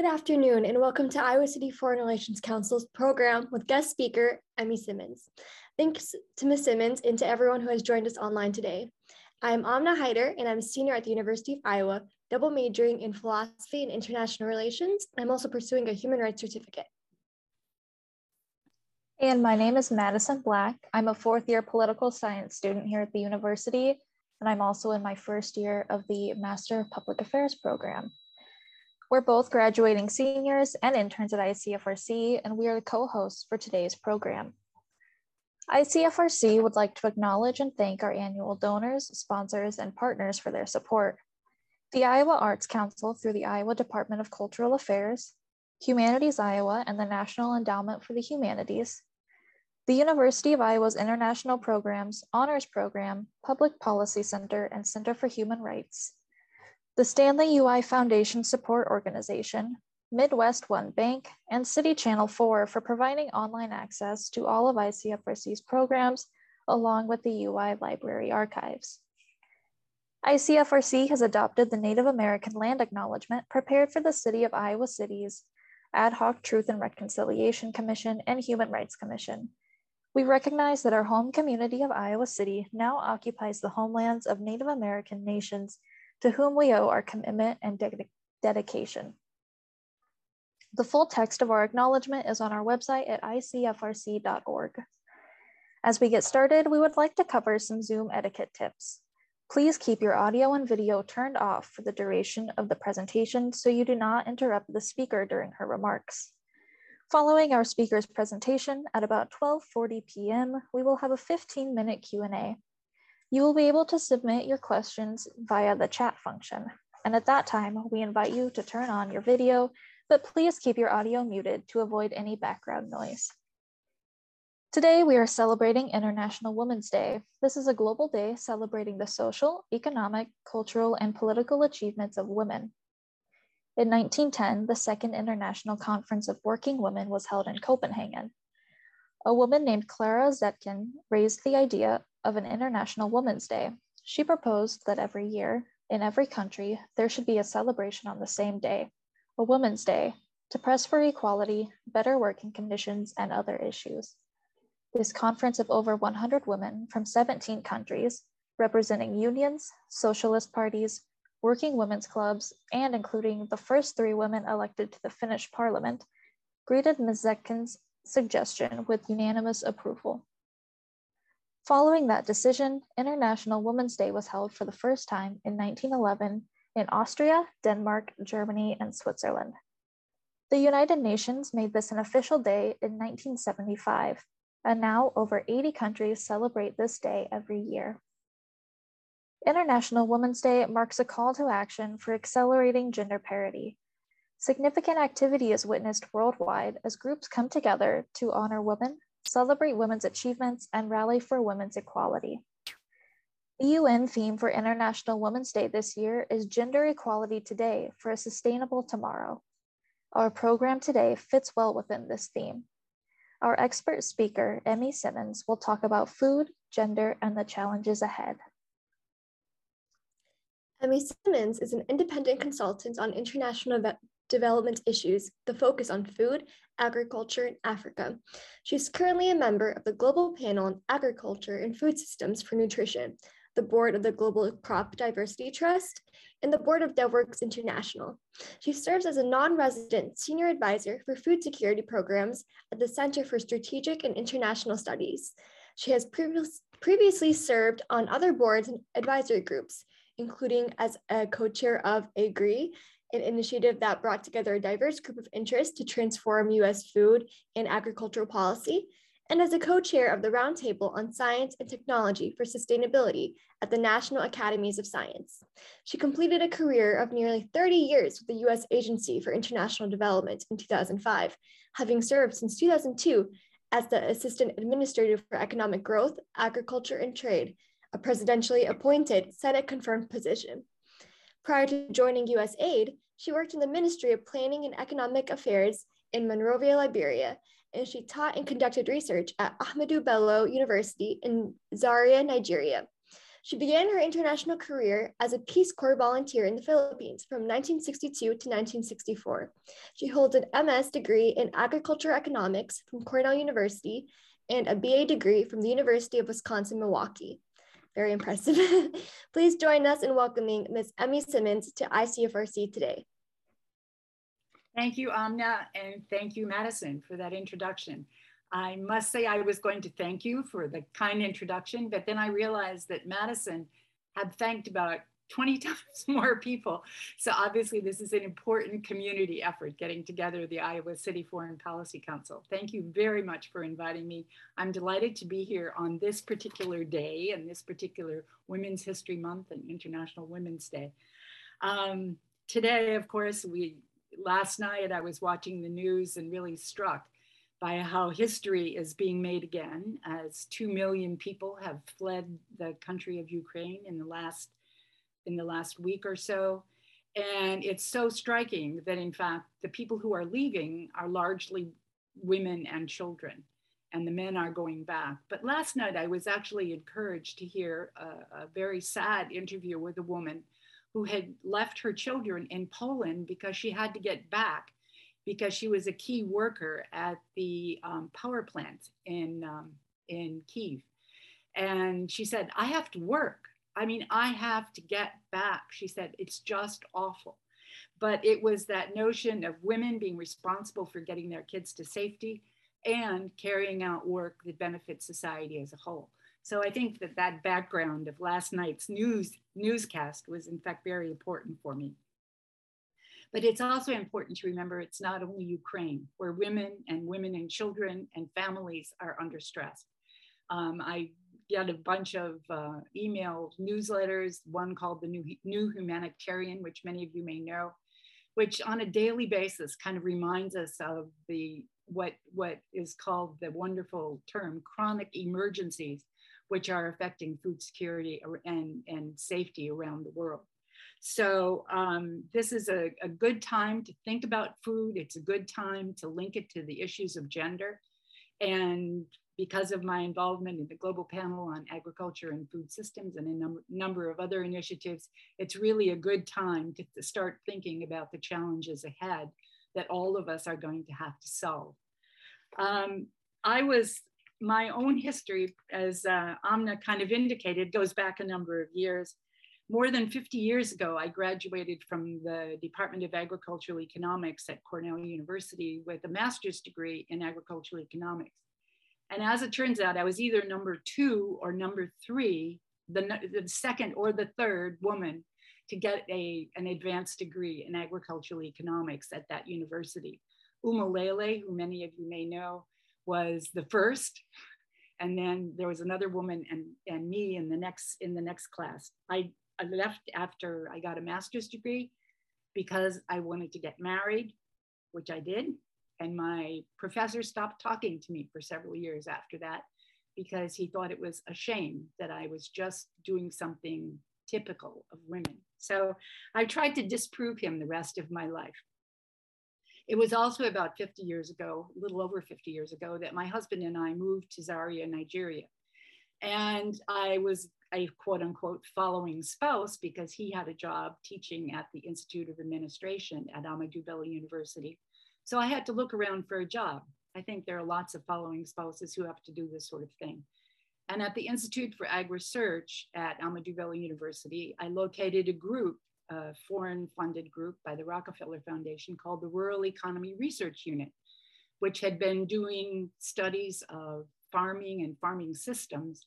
Good afternoon and welcome to Iowa City Foreign Relations Council's program with guest speaker Emmy Simmons. Thanks to Ms. Simmons and to everyone who has joined us online today. I am Amna Haider and I'm a senior at the University of Iowa, double majoring in philosophy and international relations. I'm also pursuing a human rights certificate. And my name is Madison Black. I'm a fourth year political science student here at the university, and I'm also in my first year of the Master of Public Affairs program. We're both graduating seniors and interns at ICFRC, and we are the co-hosts for today's program. ICFRC would like to acknowledge and thank our annual donors, sponsors, and partners for their support. The Iowa Arts Council through the Iowa Department of Cultural Affairs, Humanities Iowa, and the National Endowment for the Humanities, the University of Iowa's International Programs, Honors Program, Public Policy Center, and Center for Human Rights, the Stanley UI Foundation Support Organization, Midwest One Bank, and City Channel 4 for providing online access to all of ICFRC's programs, along with the UI Library Archives. ICFRC has adopted the Native American Land Acknowledgement prepared for the City of Iowa City's Ad hoc Truth and Reconciliation Commission and Human Rights Commission. We recognize that our home community of Iowa City now occupies the homelands of Native American nations to whom we owe our commitment and de dedication. The full text of our acknowledgement is on our website at icfrc.org. As we get started, we would like to cover some Zoom etiquette tips. Please keep your audio and video turned off for the duration of the presentation so you do not interrupt the speaker during her remarks. Following our speaker's presentation at about 12.40 p.m., we will have a 15 minute Q&A. You will be able to submit your questions via the chat function. And at that time, we invite you to turn on your video, but please keep your audio muted to avoid any background noise. Today, we are celebrating International Women's Day. This is a global day celebrating the social, economic, cultural, and political achievements of women. In 1910, the Second International Conference of Working Women was held in Copenhagen. A woman named Clara Zetkin raised the idea of an International Women's Day. She proposed that every year, in every country, there should be a celebration on the same day, a Women's Day, to press for equality, better working conditions, and other issues. This conference of over 100 women from 17 countries, representing unions, socialist parties, working women's clubs, and including the first three women elected to the Finnish parliament, greeted Ms. Zetkin's suggestion with unanimous approval. Following that decision, International Women's Day was held for the first time in 1911 in Austria, Denmark, Germany, and Switzerland. The United Nations made this an official day in 1975, and now over 80 countries celebrate this day every year. International Women's Day marks a call to action for accelerating gender parity. Significant activity is witnessed worldwide as groups come together to honor women, celebrate women's achievements, and rally for women's equality. The UN theme for International Women's Day this year is Gender Equality Today for a Sustainable Tomorrow. Our program today fits well within this theme. Our expert speaker, Emmy Simmons, will talk about food, gender, and the challenges ahead. Emmy Simmons is an independent consultant on international development issues, the focus on food, agriculture, and Africa. She's currently a member of the Global Panel on Agriculture and Food Systems for Nutrition, the board of the Global Crop Diversity Trust, and the board of DevWorks International. She serves as a non-resident senior advisor for food security programs at the Center for Strategic and International Studies. She has previous, previously served on other boards and advisory groups, including as a co-chair of AGree, an initiative that brought together a diverse group of interests to transform US food and agricultural policy, and as a co-chair of the Roundtable on Science and Technology for Sustainability at the National Academies of Science. She completed a career of nearly 30 years with the US Agency for International Development in 2005, having served since 2002 as the Assistant Administrator for Economic Growth, Agriculture, and Trade a presidentially appointed Senate confirmed position. Prior to joining USAID, she worked in the Ministry of Planning and Economic Affairs in Monrovia, Liberia, and she taught and conducted research at Ahmadu Bello University in Zaria, Nigeria. She began her international career as a Peace Corps volunteer in the Philippines from 1962 to 1964. She holds an MS degree in agriculture economics from Cornell University and a BA degree from the University of Wisconsin Milwaukee. Very impressive. Please join us in welcoming Ms. Emmy Simmons to ICFRC today. Thank you, Amna, and thank you, Madison, for that introduction. I must say I was going to thank you for the kind introduction, but then I realized that Madison had thanked about 20 times more people. So obviously this is an important community effort, getting together the Iowa City Foreign Policy Council. Thank you very much for inviting me. I'm delighted to be here on this particular day and this particular Women's History Month and International Women's Day. Um, today, of course, we last night I was watching the news and really struck by how history is being made again as 2 million people have fled the country of Ukraine in the last in the last week or so and it's so striking that in fact the people who are leaving are largely women and children and the men are going back but last night i was actually encouraged to hear a, a very sad interview with a woman who had left her children in poland because she had to get back because she was a key worker at the um, power plant in, um, in Kiev. And she said, I have to work. I mean, I have to get back. She said, it's just awful. But it was that notion of women being responsible for getting their kids to safety and carrying out work that benefits society as a whole. So I think that that background of last night's news newscast was in fact very important for me. But it's also important to remember it's not only Ukraine, where women and women and children and families are under stress. Um, I get a bunch of uh, email newsletters, one called the New, New Humanitarian, which many of you may know, which on a daily basis kind of reminds us of the what, what is called the wonderful term chronic emergencies, which are affecting food security and, and safety around the world. So um, this is a, a good time to think about food. It's a good time to link it to the issues of gender. And because of my involvement in the global panel on agriculture and food systems and a number, number of other initiatives, it's really a good time to, to start thinking about the challenges ahead that all of us are going to have to solve. Um, I was, my own history, as uh, Amna kind of indicated, goes back a number of years more than 50 years ago, I graduated from the Department of Agricultural Economics at Cornell University with a master's degree in agricultural economics. And as it turns out, I was either number two or number three, the, the second or the third woman to get a, an advanced degree in agricultural economics at that university. Uma Lele, who many of you may know, was the first. And then there was another woman and, and me in the next in the next class. I I left after I got a master's degree because I wanted to get married, which I did. And my professor stopped talking to me for several years after that because he thought it was a shame that I was just doing something typical of women. So I tried to disprove him the rest of my life. It was also about 50 years ago, a little over 50 years ago, that my husband and I moved to Zaria, Nigeria. And I was a quote unquote following spouse because he had a job teaching at the Institute of Administration at Ahmadu Bello University. So I had to look around for a job. I think there are lots of following spouses who have to do this sort of thing. And at the Institute for Ag Research at Bello University, I located a group, a foreign funded group by the Rockefeller Foundation called the Rural Economy Research Unit, which had been doing studies of farming and farming systems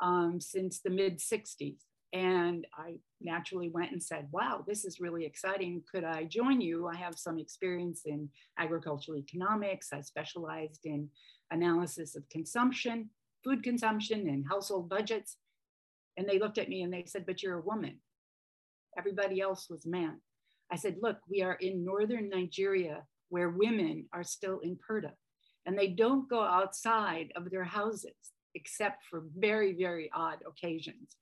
um, since the mid 60s. And I naturally went and said, wow, this is really exciting. Could I join you? I have some experience in agricultural economics. I specialized in analysis of consumption, food consumption, and household budgets. And they looked at me and they said, but you're a woman. Everybody else was man. I said, look, we are in northern Nigeria where women are still in purdah and they don't go outside of their houses except for very, very odd occasions.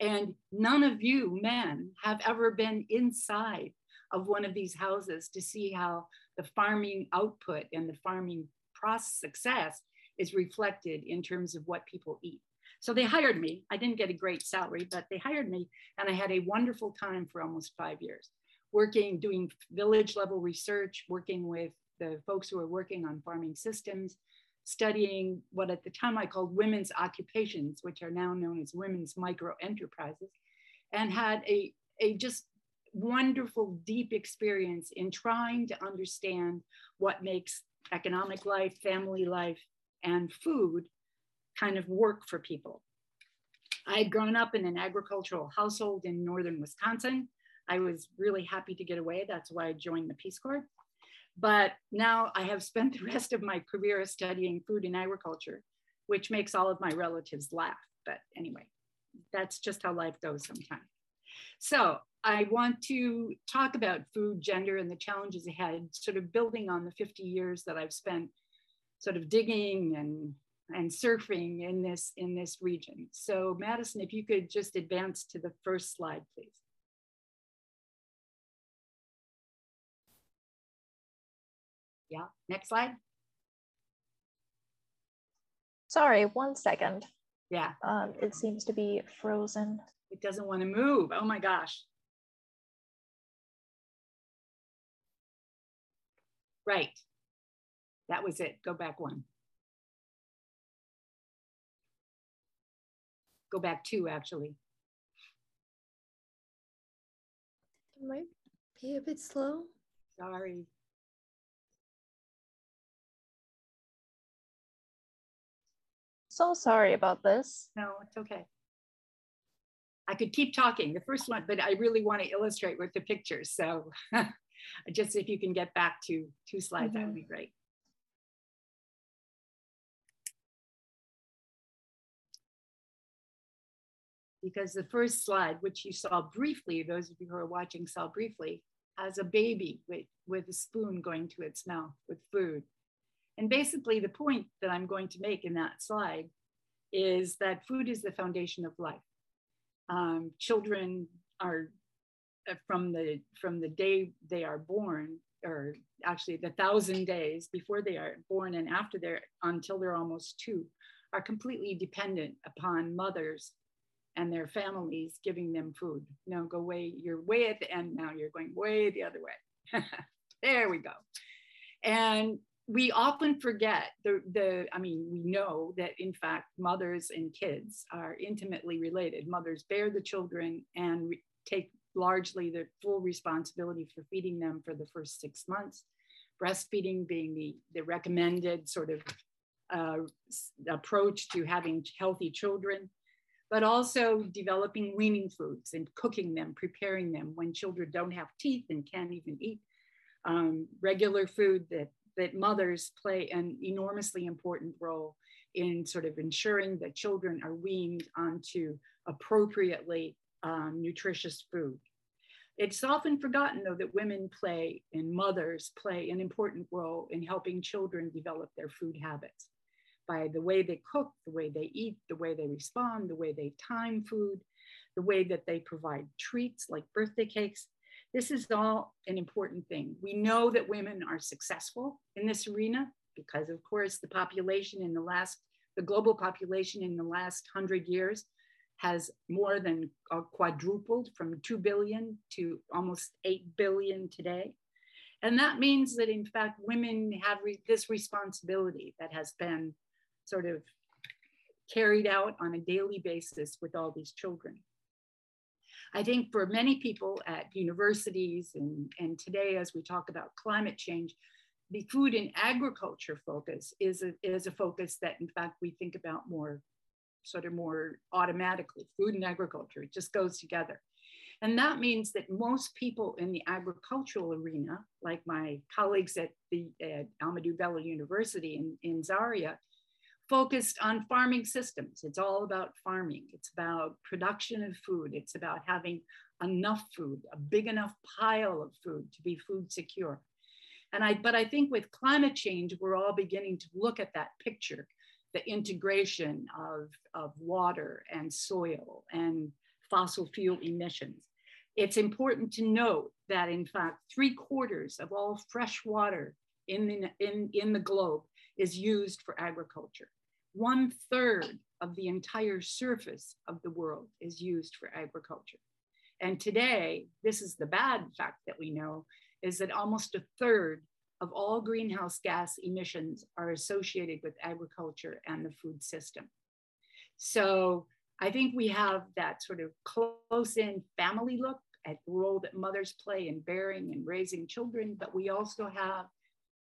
And none of you men have ever been inside of one of these houses to see how the farming output and the farming process success is reflected in terms of what people eat. So they hired me. I didn't get a great salary, but they hired me. And I had a wonderful time for almost five years, working, doing village level research, working with the folks who are working on farming systems, studying what at the time I called women's occupations, which are now known as women's micro enterprises, and had a, a just wonderful, deep experience in trying to understand what makes economic life, family life, and food kind of work for people. I had grown up in an agricultural household in northern Wisconsin. I was really happy to get away. That's why I joined the Peace Corps. But now I have spent the rest of my career studying food and agriculture, which makes all of my relatives laugh. But anyway, that's just how life goes sometimes. So I want to talk about food, gender, and the challenges ahead, sort of building on the 50 years that I've spent sort of digging and and surfing in this in this region. So Madison, if you could just advance to the first slide, please. Yeah, next slide. Sorry, one second. Yeah. Um, it seems to be frozen. It doesn't want to move. Oh my gosh. Right. That was it. Go back one. Go back two, actually. It might be a bit slow. Sorry. So sorry about this. No, it's okay. I could keep talking. The first one, but I really want to illustrate with the pictures. So just if you can get back to two slides, mm -hmm. that would be great. Because the first slide, which you saw briefly, those of you who are watching saw briefly, has a baby with, with a spoon going to its mouth with food. And basically the point that I'm going to make in that slide is that food is the foundation of life. Um, children are uh, from the from the day they are born, or actually the thousand days before they are born and after they're until they're almost two, are completely dependent upon mothers and their families giving them food. Know, go way, you're way at the end now, you're going way the other way. there we go. And we often forget the, the i mean we know that in fact mothers and kids are intimately related. Mothers bear the children and re- take largely the full responsibility for feeding them for the first six months breastfeeding being the, the recommended sort of uh, approach to having healthy children but also developing weaning foods and cooking them preparing them when children don't have teeth and can't even eat. Um, regular food that that mothers play an enormously important role in sort of ensuring that children are weaned onto appropriately um, nutritious food. It's often forgotten, though, that women play and mothers play an important role in helping children develop their food habits by the way they cook, the way they eat, the way they respond, the way they time food, the way that they provide treats like birthday cakes, this is all an important thing. We know that women are successful in this arena because, of course, the population in the last, the global population in the last hundred years has more than uh, quadrupled from 2 billion to almost 8 billion today. And that means that, in fact, women have re this responsibility that has been sort of carried out on a daily basis with all these children. I think for many people at universities and, and today, as we talk about climate change, the food and agriculture focus is a, is a focus that, in fact, we think about more, sort of more automatically. Food and agriculture, it just goes together. And that means that most people in the agricultural arena, like my colleagues at the at Ahmadu Bello University in, in Zaria, focused on farming systems. It's all about farming. It's about production of food. It's about having enough food, a big enough pile of food to be food secure. And I, but I think with climate change, we're all beginning to look at that picture, the integration of, of water and soil and fossil fuel emissions. It's important to note that in fact, three quarters of all fresh water in the, in, in the globe is used for agriculture. one third of the entire surface of the world is used for agriculture. And today, this is the bad fact that we know, is that almost a third of all greenhouse gas emissions are associated with agriculture and the food system. So I think we have that sort of close in family look at the role that mothers play in bearing and raising children, but we also have,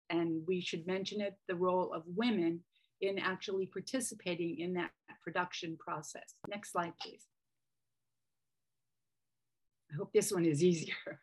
and we should mention it, the role of women in actually participating in that production process. Next slide, please. I hope this one is easier.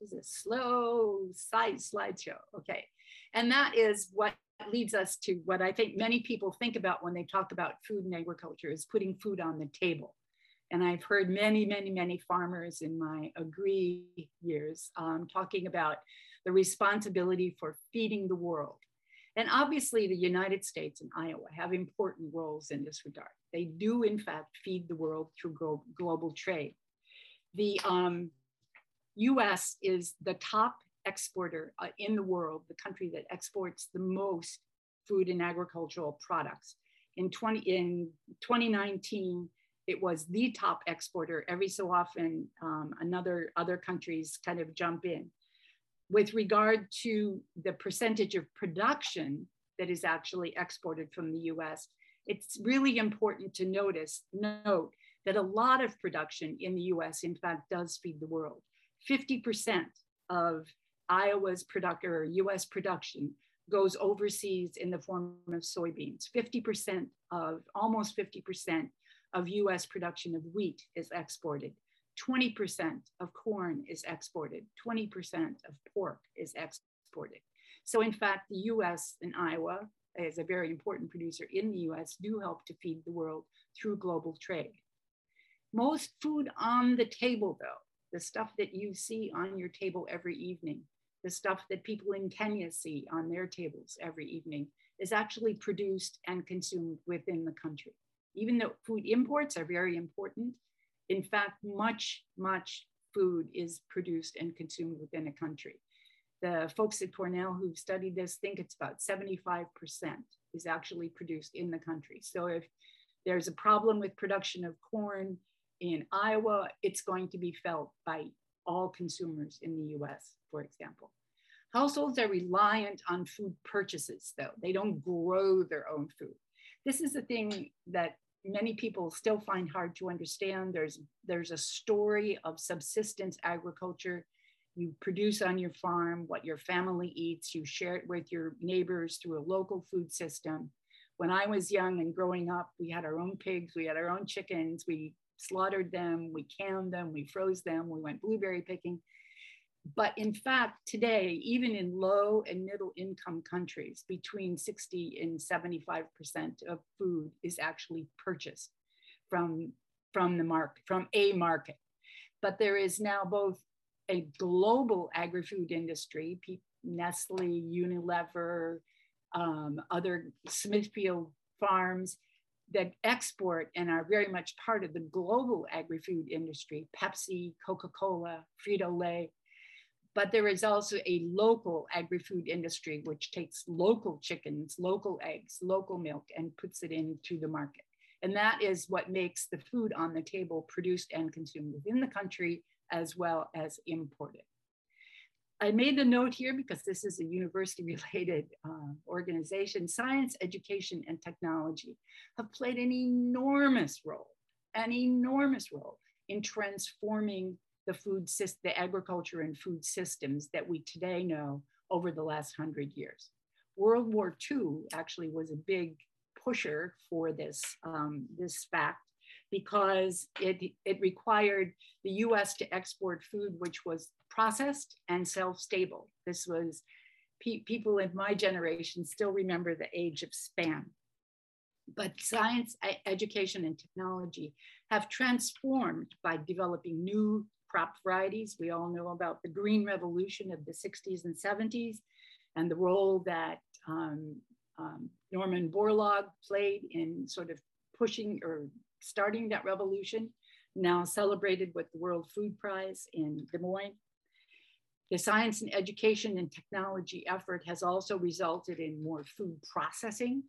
This is a slow side slideshow. Okay. And that is what leads us to what I think many people think about when they talk about food and agriculture is putting food on the table. And I've heard many, many, many farmers in my AGree years um, talking about the responsibility for feeding the world. And obviously, the United States and Iowa have important roles in this regard. They do, in fact, feed the world through global trade. The um, US is the top exporter uh, in the world, the country that exports the most food and agricultural products. In, 20, in 2019, it was the top exporter. Every so often, um, another other countries kind of jump in. With regard to the percentage of production that is actually exported from the US, it's really important to notice, note that a lot of production in the US, in fact, does feed the world. 50% of Iowa's product or US production goes overseas in the form of soybeans. 50% of, almost 50% of US production of wheat is exported. 20% of corn is exported. 20% of pork is exported. So in fact, the US and Iowa, as a very important producer in the US, do help to feed the world through global trade. Most food on the table, though, the stuff that you see on your table every evening, the stuff that people in Kenya see on their tables every evening, is actually produced and consumed within the country. Even though food imports are very important, in fact, much, much food is produced and consumed within a country. The folks at Cornell who've studied this think it's about 75% is actually produced in the country. So if there's a problem with production of corn in Iowa, it's going to be felt by all consumers in the US, for example. Households are reliant on food purchases, though. They don't grow their own food. This is the thing that many people still find hard to understand. There's, there's a story of subsistence agriculture. You produce on your farm what your family eats, you share it with your neighbors through a local food system. When I was young and growing up, we had our own pigs, we had our own chickens, we slaughtered them, we canned them, we froze them, we went blueberry picking. But in fact, today, even in low and middle income countries, between 60 and 75% of food is actually purchased from, from the market, from a market. But there is now both a global agri-food industry, Nestle, Unilever, um, other Smithfield farms, that export and are very much part of the global agri-food industry, Pepsi, Coca-Cola, Frito-Lay. But there is also a local agri-food industry which takes local chickens, local eggs, local milk, and puts it into the market. And that is what makes the food on the table produced and consumed within the country as well as imported. I made the note here because this is a university related uh, organization. Science, education, and technology have played an enormous role, an enormous role in transforming the food system, the agriculture and food systems that we today know over the last hundred years. World War II actually was a big pusher for this, um, this fact because it, it required the US to export food which was processed and shelf-stable. This was, pe people in my generation still remember the age of spam. But science, education, and technology have transformed by developing new crop varieties. We all know about the green revolution of the 60s and 70s and the role that um, um, Norman Borlaug played in sort of pushing or starting that revolution. now celebrated with the World Food Prize in Des Moines. The science and education and technology effort has also resulted in more food processing.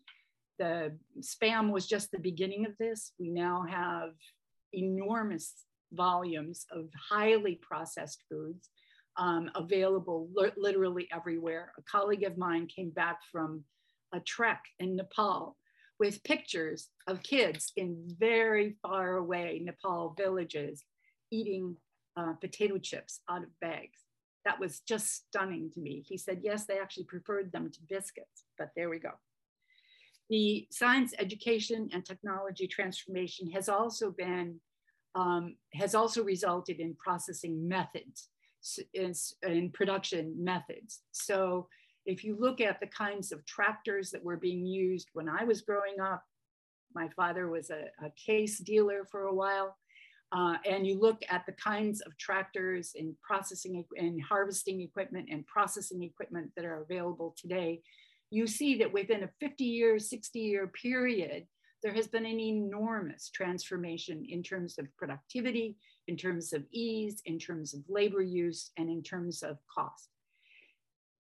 The spam was just the beginning of this. We now have enormous volumes of highly processed foods um, available literally everywhere. A colleague of mine came back from a trek in Nepal with pictures of kids in very far away Nepal villages eating uh, potato chips out of bags. That was just stunning to me. He said, yes, they actually preferred them to biscuits, but there we go. The science, education, and technology transformation has also been, um, has also resulted in processing methods, in, in production methods. So if you look at the kinds of tractors that were being used when I was growing up, my father was a, a case dealer for a while. Uh, and you look at the kinds of tractors and processing and harvesting equipment and processing equipment that are available today, you see that within a 50 year, 60 year period, there has been an enormous transformation in terms of productivity, in terms of ease, in terms of labor use, and in terms of cost.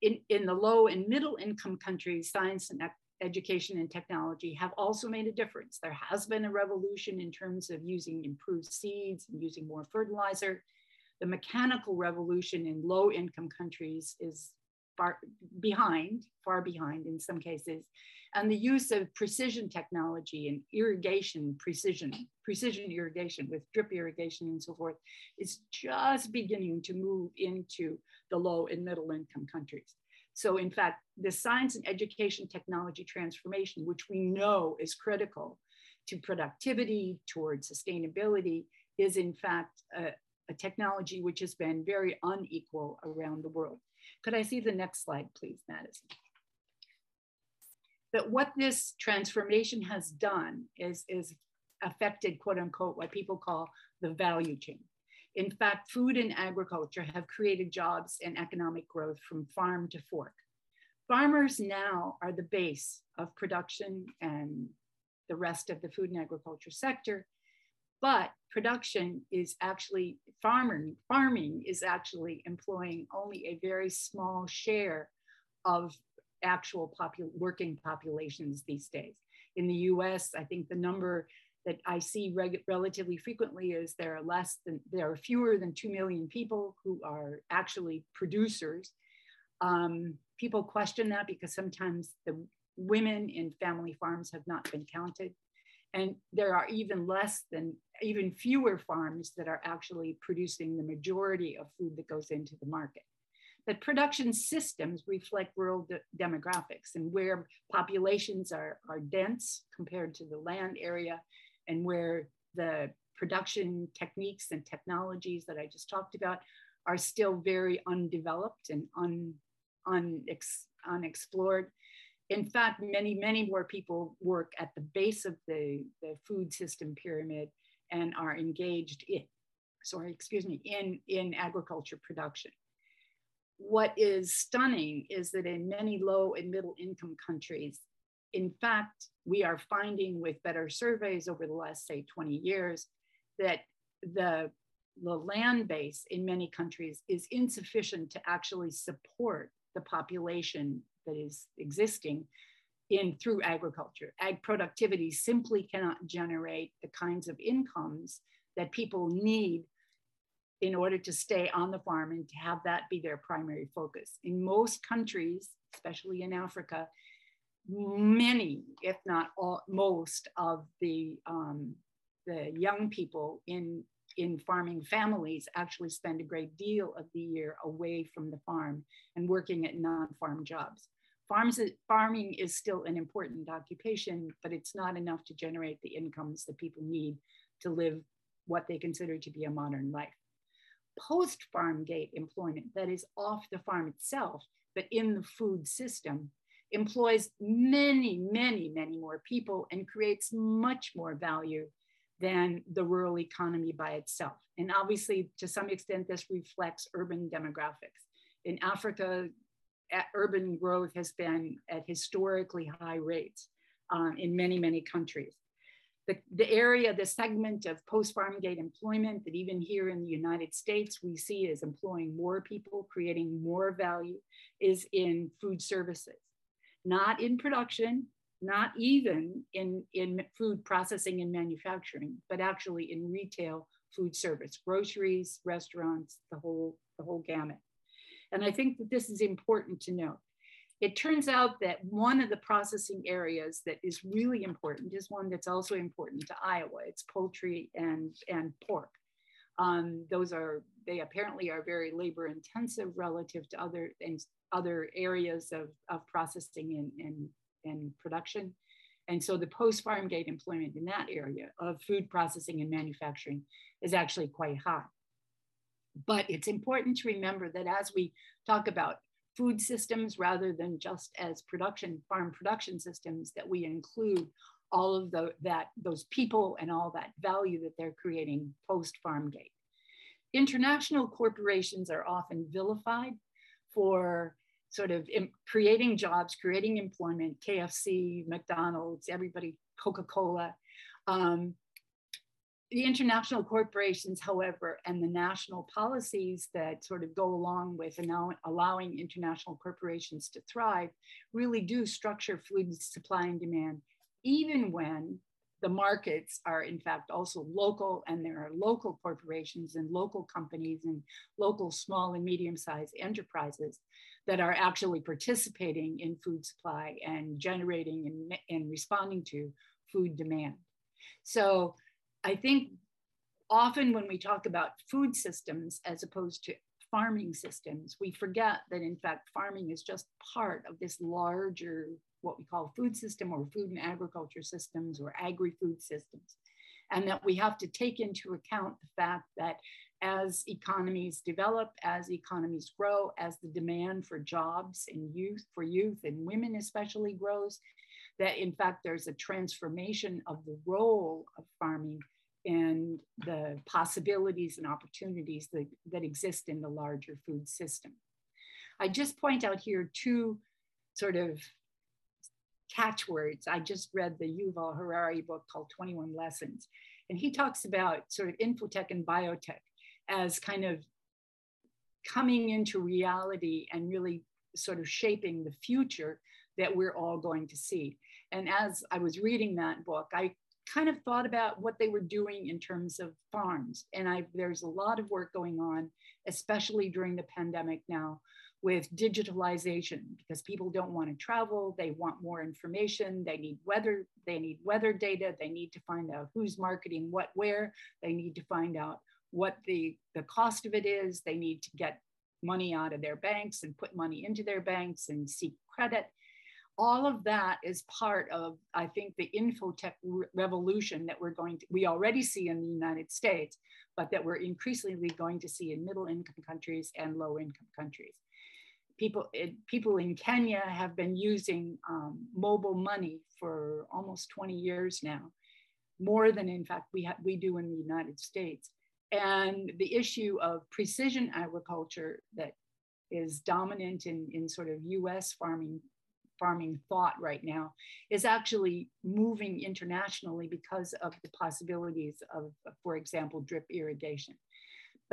In, in the low and middle income countries, science and education and technology have also made a difference. There has been a revolution in terms of using improved seeds and using more fertilizer. The mechanical revolution in low income countries is far behind, far behind in some cases. And the use of precision technology and irrigation precision, precision irrigation with drip irrigation and so forth is just beginning to move into the low and middle income countries. So in fact, the science and education technology transformation, which we know is critical to productivity, towards sustainability, is in fact a, a technology which has been very unequal around the world. Could I see the next slide, please, Madison? But what this transformation has done is, is affected, quote unquote, what people call the value chain. In fact, food and agriculture have created jobs and economic growth from farm to fork. Farmers now are the base of production and the rest of the food and agriculture sector, but production is actually farming, farming is actually employing only a very small share of actual working populations these days. In the US, I think the number that I see relatively frequently is there are less than, there are fewer than 2 million people who are actually producers. Um, people question that because sometimes the women in family farms have not been counted. And there are even less than, even fewer farms that are actually producing the majority of food that goes into the market. But production systems reflect rural de demographics and where populations are, are dense compared to the land area and where the production techniques and technologies that I just talked about are still very undeveloped and un, unex, unexplored. In fact, many, many more people work at the base of the, the food system pyramid and are engaged in, sorry, excuse me, in, in agriculture production. What is stunning is that in many low and middle income countries, in fact, we are finding with better surveys over the last, say, 20 years, that the, the land base in many countries is insufficient to actually support the population that is existing in through agriculture. Ag productivity simply cannot generate the kinds of incomes that people need in order to stay on the farm and to have that be their primary focus. In most countries, especially in Africa, many, if not all, most of the, um, the young people in, in farming families actually spend a great deal of the year away from the farm and working at non-farm jobs. Farms, farming is still an important occupation, but it's not enough to generate the incomes that people need to live what they consider to be a modern life. Post-farm gate employment, that is off the farm itself, but in the food system, employs many, many, many more people and creates much more value than the rural economy by itself. And obviously, to some extent, this reflects urban demographics. In Africa, urban growth has been at historically high rates uh, in many, many countries. the, the area, the segment of post-farm gate employment that even here in the United States we see as employing more people, creating more value, is in food services, not in production, not even in, in food processing and manufacturing, but actually in retail food service, groceries, restaurants, the whole, the whole gamut. And I think that this is important to note. It turns out that one of the processing areas that is really important is one that's also important to Iowa. It's poultry and, and pork. Um, those are, they apparently are very labor intensive relative to other things, other areas of, of processing and, and, and production. And so the post-farm gate employment in that area of food processing and manufacturing is actually quite high. But it's important to remember that as we talk about food systems rather than just as production farm production systems that we include all of the, that those people and all that value that they're creating post farm gate international corporations are often vilified for sort of creating jobs creating employment kfc mcdonald's everybody coca-cola. Um, the international corporations, however, and the national policies that sort of go along with allowing international corporations to thrive really do structure food supply and demand, even when the markets are in fact also local and there are local corporations and local companies and local small and medium sized enterprises that are actually participating in food supply and generating and, and responding to food demand. So I think often when we talk about food systems as opposed to farming systems, we forget that in fact farming is just part of this larger, what we call food system or food and agriculture systems or agri-food systems. And that we have to take into account the fact that as economies develop, as economies grow, as the demand for jobs and youth, for youth and women especially grows, that in fact there's a transformation of the role of farming and the possibilities and opportunities that, that exist in the larger food system. I just point out here two sort of catchwords. I just read the Yuval Harari book called 21 Lessons, and he talks about sort of infotech and biotech as kind of coming into reality and really sort of shaping the future that we're all going to see. And as I was reading that book, I kind of thought about what they were doing in terms of farms. And I, there's a lot of work going on, especially during the pandemic now, with digitalization because people don't want to travel they want more information they need weather they need weather data they need to find out who's marketing what where they need to find out what the the cost of it is they need to get money out of their banks and put money into their banks and seek credit. All of that is part of i think the infotech re- revolution that we're going to we already see in the united states but that we're increasingly going to see in middle income countries and low income countries people it, people in kenya have been using um, mobile money for almost 20 years now more than in fact we, ha- we do in the united states and the issue of precision agriculture that is dominant in, in sort of US farming farming thought right now is actually moving internationally because of the possibilities of, for example, drip irrigation.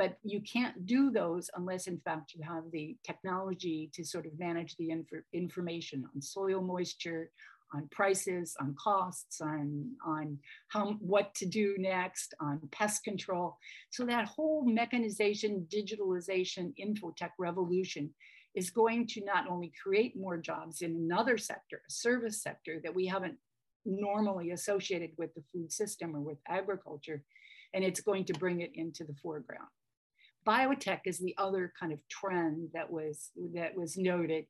But you can't do those unless, in fact, you have the technology to sort of manage the inf- information on soil moisture, on prices, on costs, on, on how, what to do next, on pest control. So that whole mechanization, digitalization, infotech revolution is going to not only create more jobs in another sector, a service sector that we haven't normally associated with the food system or with agriculture, and it's going to bring it into the foreground. Biotech is the other kind of trend that was that was noted,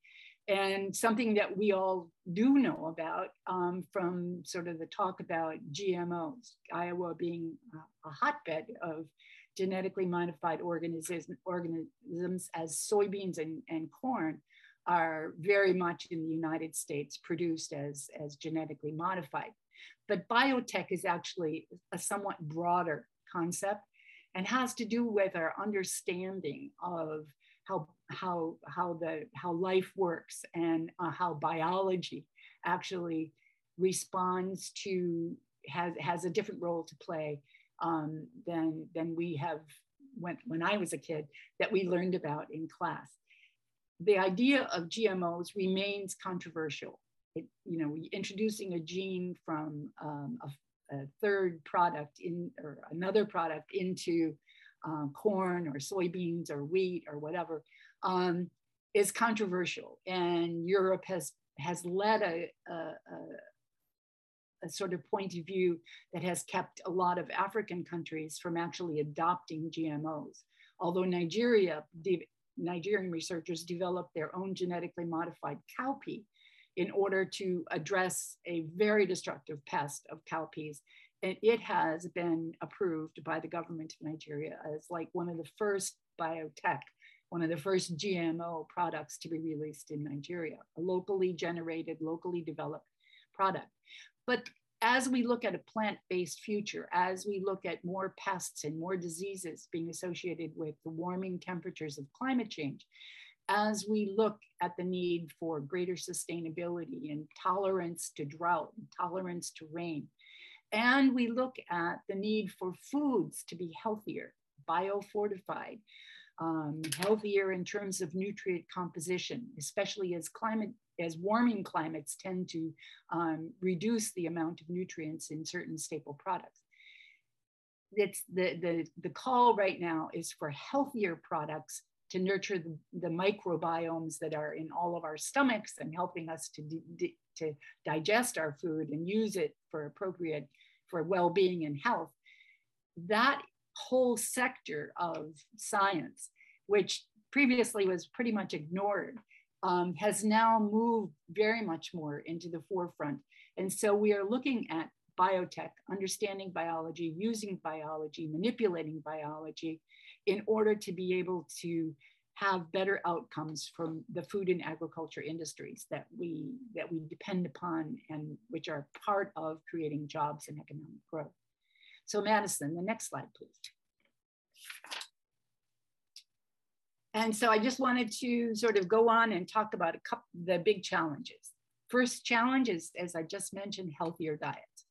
and something that we all do know about um, from sort of the talk about GMOs, Iowa being a, hotbed of genetically modified organisms, organisms as soybeans and, and corn are very much in the United States produced as, as genetically modified. But biotech is actually a somewhat broader concept and has to do with our understanding of how, how, how, the, how life works and uh, how biology actually responds to has has a different role to play um, than than we have when when I was a kid that we learned about in class. The idea of GMOs remains controversial. It, you know, introducing a gene from um, a, a, third product in or another product into um, corn or soybeans or wheat or whatever um, is controversial, and Europe has has led a, a, a, a, sort of point of view that has kept a lot of African countries from actually adopting GMOs. Although Nigeria, the Nigerian researchers developed their own genetically modified cowpea in order to address a very destructive pest of cowpeas. And it has been approved by the government of Nigeria as like one of the first biotech one of the first GMO products to be released in Nigeria, a locally generated, locally developed product. But as we look at a plant-based future, as we look at more pests and more diseases being associated with the warming temperatures of climate change, as we look at the need for greater sustainability and tolerance to drought, and tolerance to rain, and we look at the need for foods to be healthier, biofortified, um, healthier in terms of nutrient composition, especially as climate, as warming climates tend to um, reduce the amount of nutrients in certain staple products. It's the, the, the call right now is for healthier products to nurture the, the microbiomes that are in all of our stomachs and helping us to, to digest our food and use it for appropriate, for well-being and health. That whole sector of science, which previously was pretty much ignored, um, has now moved very much more into the forefront. And so we are looking at biotech, understanding biology, using biology, manipulating biology in order to be able to have better outcomes from the food and agriculture industries that we that we depend upon and which are part of creating jobs and economic growth. So Madison, the next slide, please. And so I just wanted to sort of go on and talk about a couple the big challenges. First challenge is, as I just mentioned, healthier diets.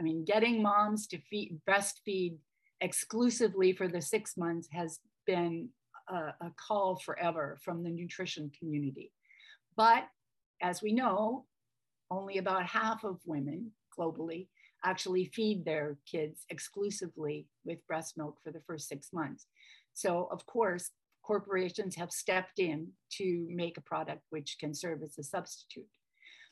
I mean, getting moms to feed, breastfeed exclusively for the six months has been a, a call forever from the nutrition community. But as we know, only about half of women globally actually feed their kids exclusively with breast milk for the first six months. So, of course, corporations have stepped in to make a product which can serve as a substitute.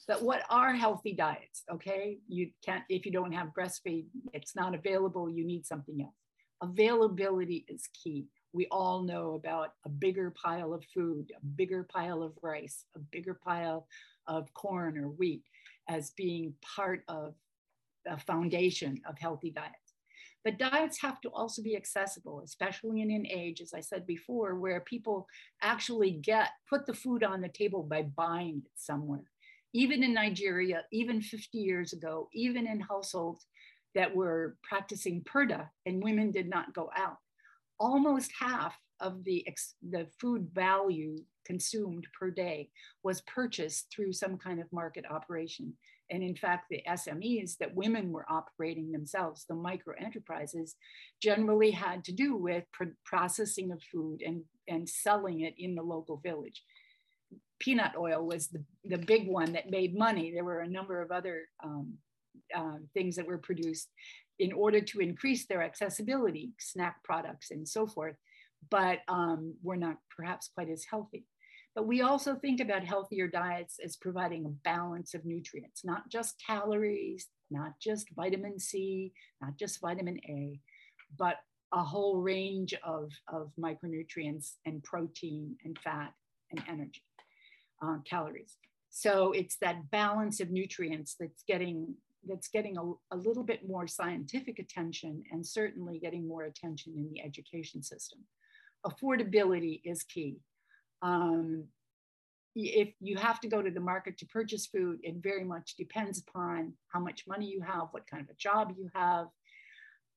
But what are healthy diets? Okay, you can't, if you don't have breastfeed, it's not available, you need something else. Availability is key. We all know about a bigger pile of food, a bigger pile of rice, a bigger pile of corn or wheat as being part of a foundation of healthy diets. But diets have to also be accessible, especially in an age, as I said before, where people actually get put the food on the table by buying it somewhere. Even in Nigeria, even 50 years ago, even in households that were practicing purdah and women did not go out, almost half of the, the food value consumed per day was purchased through some kind of market operation. And in fact, the SMEs that women were operating themselves, the micro enterprises, generally had to do with processing of food and, and selling it in the local village. Peanut oil was the, the big one that made money. There were a number of other um, uh, things that were produced in order to increase their accessibility, snack products and so forth, but um, were not perhaps quite as healthy. But we also think about healthier diets as providing a balance of nutrients, not just calories, not just vitamin C, not just vitamin A, but a whole range of, of micronutrients and protein and fat and energy, uh, calories. So it's that balance of nutrients that's getting that's getting a, a little bit more scientific attention and certainly getting more attention in the education system. Affordability is key. Um, if you have to go to the market to purchase food, it very much depends upon how much money you have, what kind of a job you have,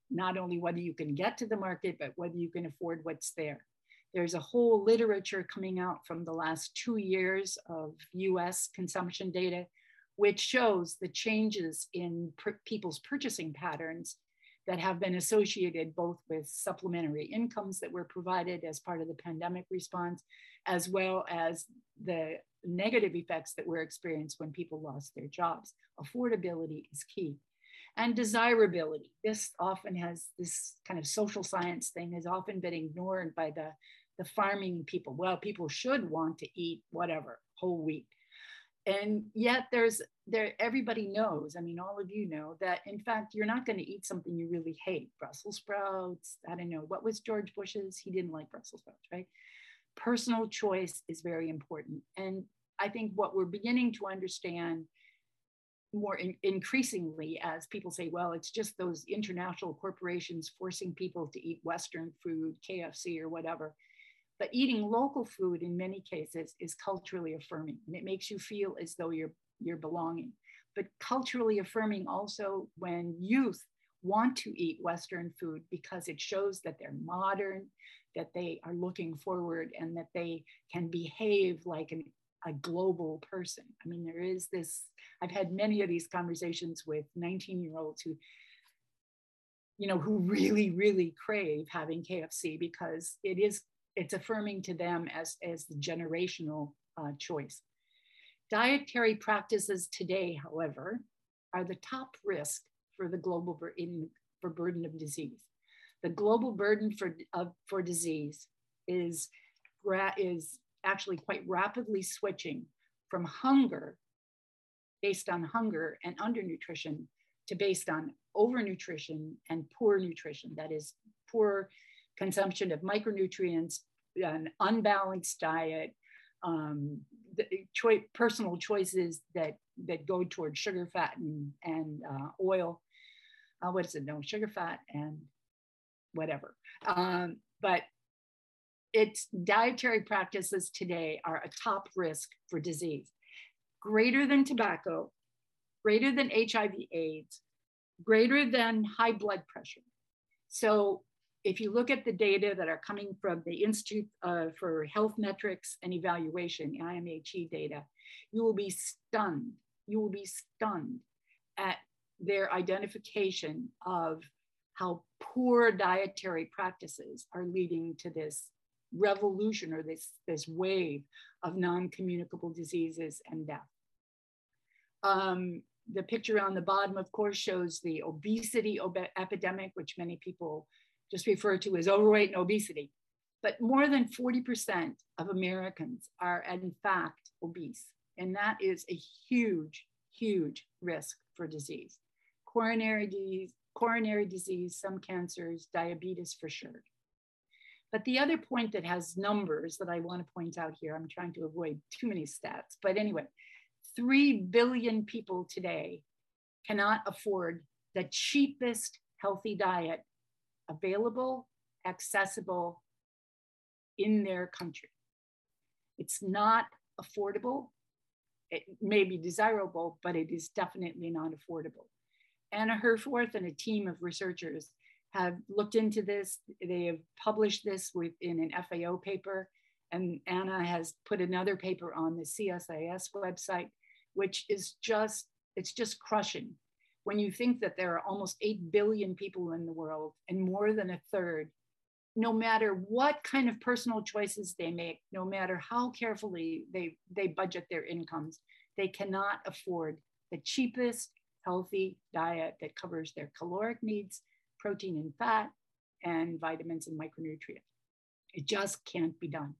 not only whether you can get to the market, but whether you can afford what's there. There's a whole literature coming out from the last two years of US consumption data, which shows the changes in people's purchasing patterns that have been associated both with supplementary incomes that were provided as part of the pandemic response, as well as the negative effects that were experienced when people lost their jobs. Affordability is key. And desirability. This often has this kind of social science thing has often been ignored by the, the farming people. Well, people should want to eat whatever, whole wheat. And yet there's there everybody knows i mean all of you know that in fact you're not going to eat something you really hate. Brussels sprouts i don't know what was george bush's he didn't like brussels sprouts right? Personal choice is very important. And i think what we're beginning to understand more in, increasingly as people say well it's just those international corporations forcing people to eat western food kfc or whatever but eating local food in many cases is culturally affirming and it makes you feel as though you're, you're belonging. But culturally affirming also when youth want to eat Western food because it shows that they're modern, that they are looking forward, and that they can behave like an, a global person. I mean, there is this, I've had many of these conversations with 19 year olds who you know, who really, really crave having KFC because it is it's affirming to them as, as the generational uh, choice. Dietary practices today, however, are the top risk for the global bur- in, for burden of disease. The global burden for, of, for disease is, is actually quite rapidly switching from hunger, based on hunger and undernutrition, to based on overnutrition and poor nutrition, that is, poor consumption of micronutrients, an unbalanced diet, um, choi- personal choices that that go towards sugar, fat, and, and uh, oil. Uh, what is it? No, sugar, fat, and whatever. Um, but its dietary practices today are a top risk for disease, greater than tobacco, greater than HIV/AIDS, greater than high blood pressure. So if you look at the data that are coming from the Institute uh, for Health Metrics and Evaluation, IMHE data, you will be stunned. You will be stunned at their identification of how poor dietary practices are leading to this revolution or this, this wave of non-communicable diseases and death. Um, the picture on the bottom, of course, shows the obesity ob epidemic, which many people just referred to as overweight and obesity. But more than 40% of Americans are, in fact, obese. And that is a huge, huge risk for disease. Coronary disease, coronary disease, some cancers, diabetes for sure. But the other point that has numbers that I want to point out here, I'm trying to avoid too many stats, but anyway, 3 billion people today cannot afford the cheapest healthy diet available, accessible in their country. It's not affordable. It may be desirable, but it is definitely not affordable. Anna Herforth and a team of researchers have looked into this. They have published this within an FAO paper, and Anna has put another paper on the CSIS website, which is just, it's just crushing when you think that there are almost 8 billion people in the world and more than a third, no matter what kind of personal choices they make, no matter how carefully they, they budget their incomes, they cannot afford the cheapest healthy diet that covers their caloric needs, protein and fat, and vitamins and micronutrients. It just can't be done.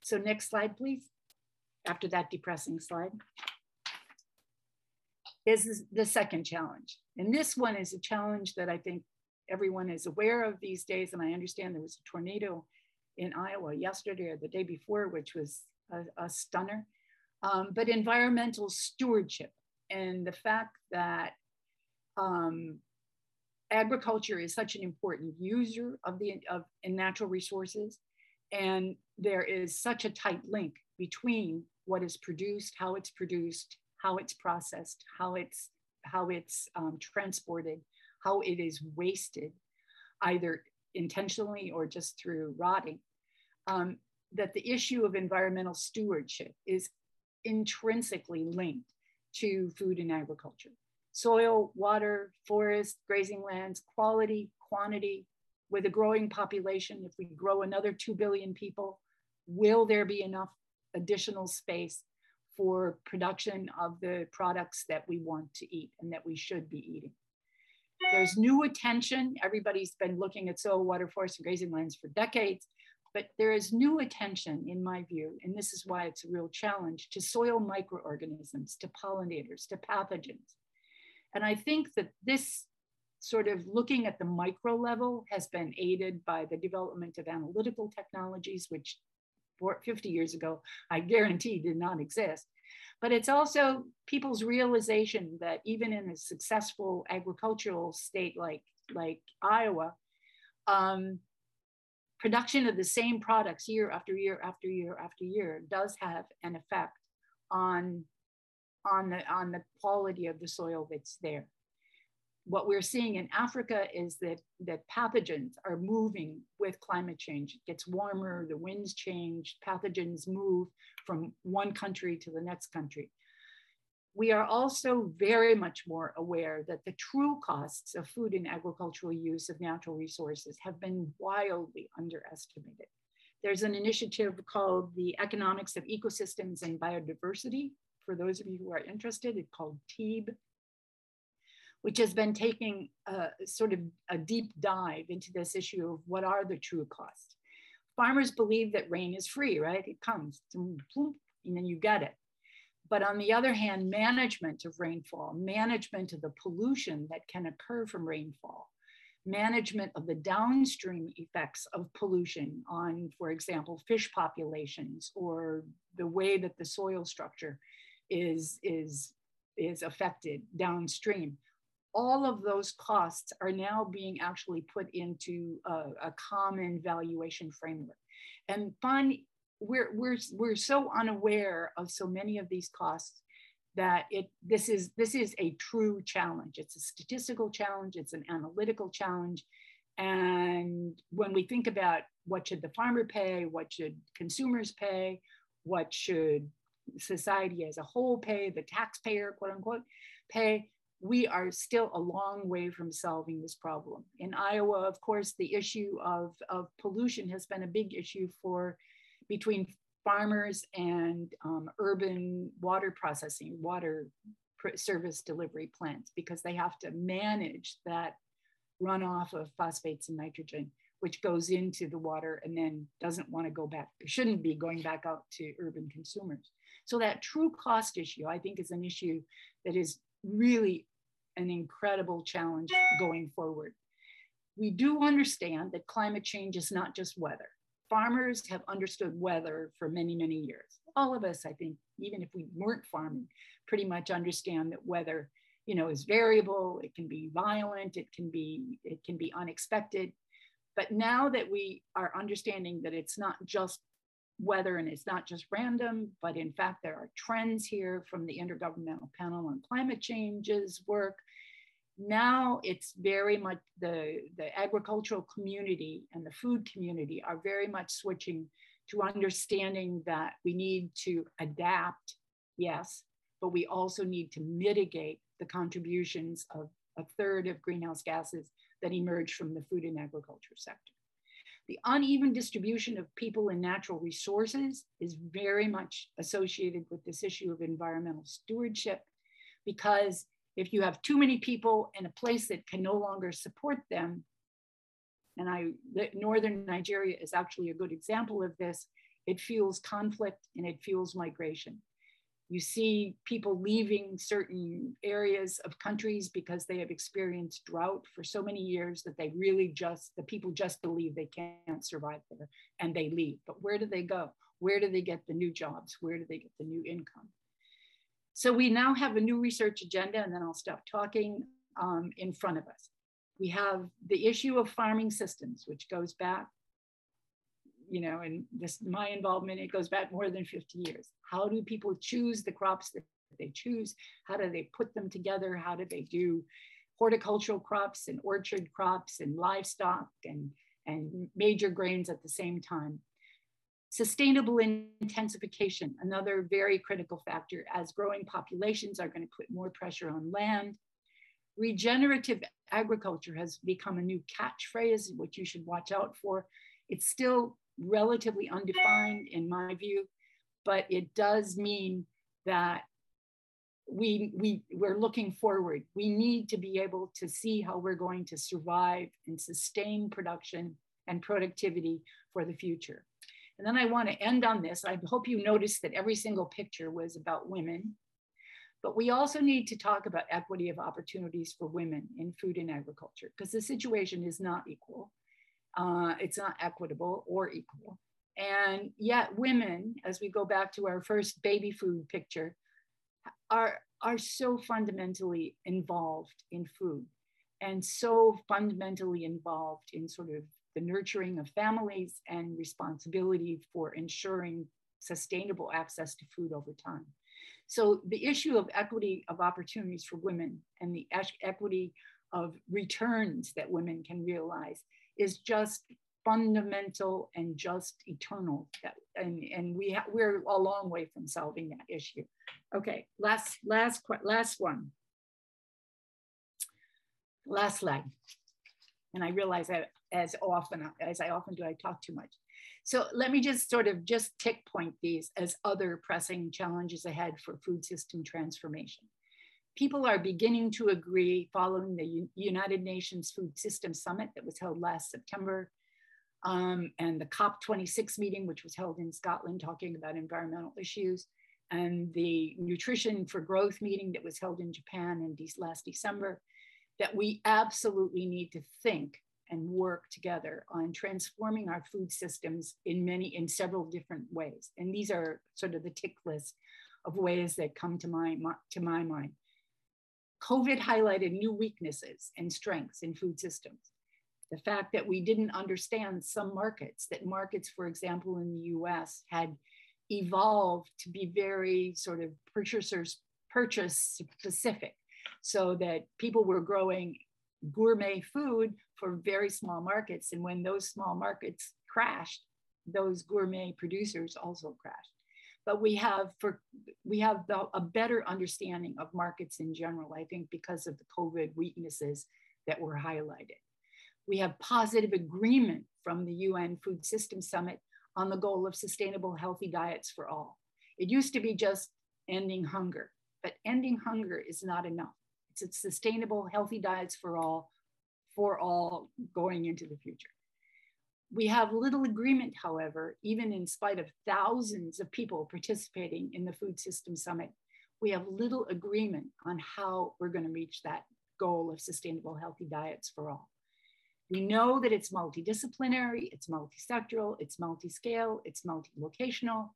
So next slide, please. After that depressing slide is the second challenge. And this one is a challenge that I think everyone is aware of these days. And I understand there was a tornado in Iowa yesterday or the day before, which was a, a stunner. Um, but environmental stewardship and the fact that um, agriculture is such an important user of the of natural resources, and there is such a tight link between what is produced, how it's produced, how it's processed, how it's how it's um, transported, how it is wasted, either intentionally or just through rotting. Um, that the issue of environmental stewardship is intrinsically linked to food and agriculture. Soil, water, forest, grazing lands, quality, quantity, with a growing population, if we grow another 2 billion people, will there be enough additional space for production of the products that we want to eat and that we should be eating? There's new attention. Everybody's been looking at soil, water, forest, and grazing lands for decades, but there is new attention, in my view, and this is why it's a real challenge, to soil microorganisms, to pollinators, to pathogens. And I think that this sort of looking at the micro level has been aided by the development of analytical technologies, which 50 years ago, I guarantee did not exist. But it's also people's realization that even in a successful agricultural state like, like Iowa, um, production of the same products year after year after year after year does have an effect on, on, the, on the quality of the soil that's there what we're seeing in Africa is that, that pathogens are moving with climate change. It gets warmer, the winds change, pathogens move from one country to the next country. We are also very much more aware that the true costs of food and agricultural use of natural resources have been wildly underestimated. There's an initiative called the Economics of Ecosystems and Biodiversity. For those of you who are interested, it's called TEEB, which has been taking a, sort of a deep dive into this issue of what are the true costs. Farmers believe that rain is free, right? It comes, and then you get it. But on the other hand, management of rainfall, management of the pollution that can occur from rainfall, management of the downstream effects of pollution on, for example, fish populations or the way that the soil structure is, is, is affected downstream all of those costs are now being actually put into a, a common valuation framework. And we're, we're, we're so unaware of so many of these costs that it this is this is a true challenge. It's a statistical challenge. It's an analytical challenge. And when we think about what should the farmer pay what should consumers pay what should society as a whole pay the taxpayer quote unquote pay we are still a long way from solving this problem. In Iowa, of course, the issue of, of pollution has been a big issue for between farmers and um, urban water processing, water service delivery plants, because they have to manage that runoff of phosphates and nitrogen, which goes into the water and then doesn't want to go back, shouldn't be going back out to urban consumers. So that true cost issue, I think, is an issue that is really an incredible challenge going forward. We do understand that climate change is not just weather. Farmers have understood weather for many, many years. All of us, I think, even if we weren't farming, pretty much understand that weather, you know, is variable. It can be violent. It can be it can be unexpected. But now that we are understanding that it's not just weather and it's not just random, but in fact, there are trends here from the Intergovernmental Panel on Climate Change's work. Now it's very much the, the agricultural community and the food community are very much switching to understanding that we need to adapt, yes, but we also need to mitigate the contributions of a third of greenhouse gases that emerge from the food and agriculture sector. The uneven distribution of people and natural resources is very much associated with this issue of environmental stewardship because if you have too many people in a place that can no longer support them, and I, northern Nigeria is actually a good example of this, it fuels conflict and it fuels migration. You see people leaving certain areas of countries because they have experienced drought for so many years that they really just, the people just believe they can't survive there and they leave. But where do they go? Where do they get the new jobs? Where do they get the new income? So we now have a new research agenda, and then I'll stop talking um, in front of us. We have the issue of farming systems, which goes back you know, and this my involvement, it goes back more than 50 years. How do people choose the crops that they choose? How do they put them together? How do they do horticultural crops and orchard crops and livestock and, and major grains at the same time? Sustainable intensification, another very critical factor as growing populations are going to put more pressure on land. Regenerative agriculture has become a new catchphrase, which you should watch out for. It's still relatively undefined in my view, but it does mean that we, we, we're looking forward. We need to be able to see how we're going to survive and sustain production and productivity for the future. And then I want to end on this. I hope you noticed that every single picture was about women. But we also need to talk about equity of opportunities for women in food and agriculture because the situation is not equal. Uh, it's not equitable or equal. And yet, women, as we go back to our first baby food picture, are, are so fundamentally involved in food and so fundamentally involved in sort of the nurturing of families and responsibility for ensuring sustainable access to food over time. So the issue of equity of opportunities for women and the equity of returns that women can realize is just fundamental and just eternal. And, and we we're a long way from solving that issue. Okay, last, last, last one. Last slide. And I realize that as often as I often do, I talk too much. So let me just sort of just tick point these as other pressing challenges ahead for food system transformation. People are beginning to agree following the United Nations Food System Summit that was held last September um, and the COP26 meeting, which was held in Scotland talking about environmental issues, and the Nutrition for Growth meeting that was held in Japan in last December, that we absolutely need to think and work together on transforming our food systems in many, in several different ways. And these are sort of the tick list of ways that come to my, to my mind. COVID highlighted new weaknesses and strengths in food systems. The fact that we didn't understand some markets, that markets, for example, in the US had evolved to be very sort of purchasers purchase specific so that people were growing gourmet food for very small markets. And when those small markets crashed, those gourmet producers also crashed. But we have for we have the, a better understanding of markets in general, I think, because of the COVID weaknesses that were highlighted. We have positive agreement from the UN Food System Summit on the goal of sustainable healthy diets for all. It used to be just ending hunger, but ending hunger is not enough. It's sustainable, healthy diets for all, for all going into the future. We have little agreement, however, even in spite of thousands of people participating in the Food System Summit, we have little agreement on how we're going to reach that goal of sustainable, healthy diets for all. We know that it's multidisciplinary, it's multisectoral, it's multi-scale, it's multi-locational,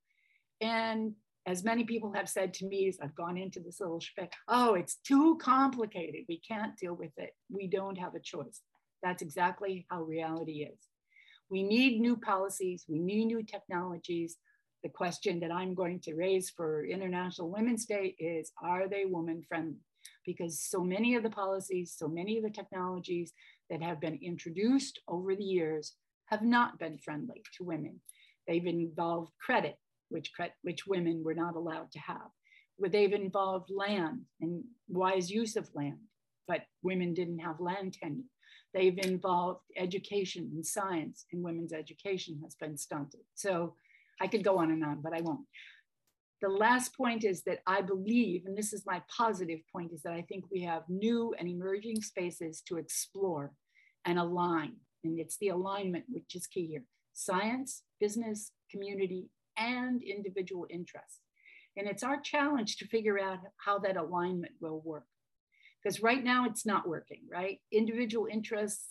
and as many people have said to me as I've gone into this little spiel, oh, it's too complicated. We can't deal with it. We don't have a choice. That's exactly how reality is. We need new policies. We need new technologies. The question that I'm going to raise for International Women's Day is, are they woman friendly? Because so many of the policies, so many of the technologies that have been introduced over the years have not been friendly to women. They've involved credit, which, which women were not allowed to have, they've involved land and wise use of land, but women didn't have land tenure. They've involved education and science, and women's education has been stunted. So I could go on and on, but I won't. The last point is that I believe, and this is my positive point, is that I think we have new and emerging spaces to explore and align. And it's the alignment which is key here science, business, community, and individual interests. And it's our challenge to figure out how that alignment will work. Because right now it's not working, right? Individual interests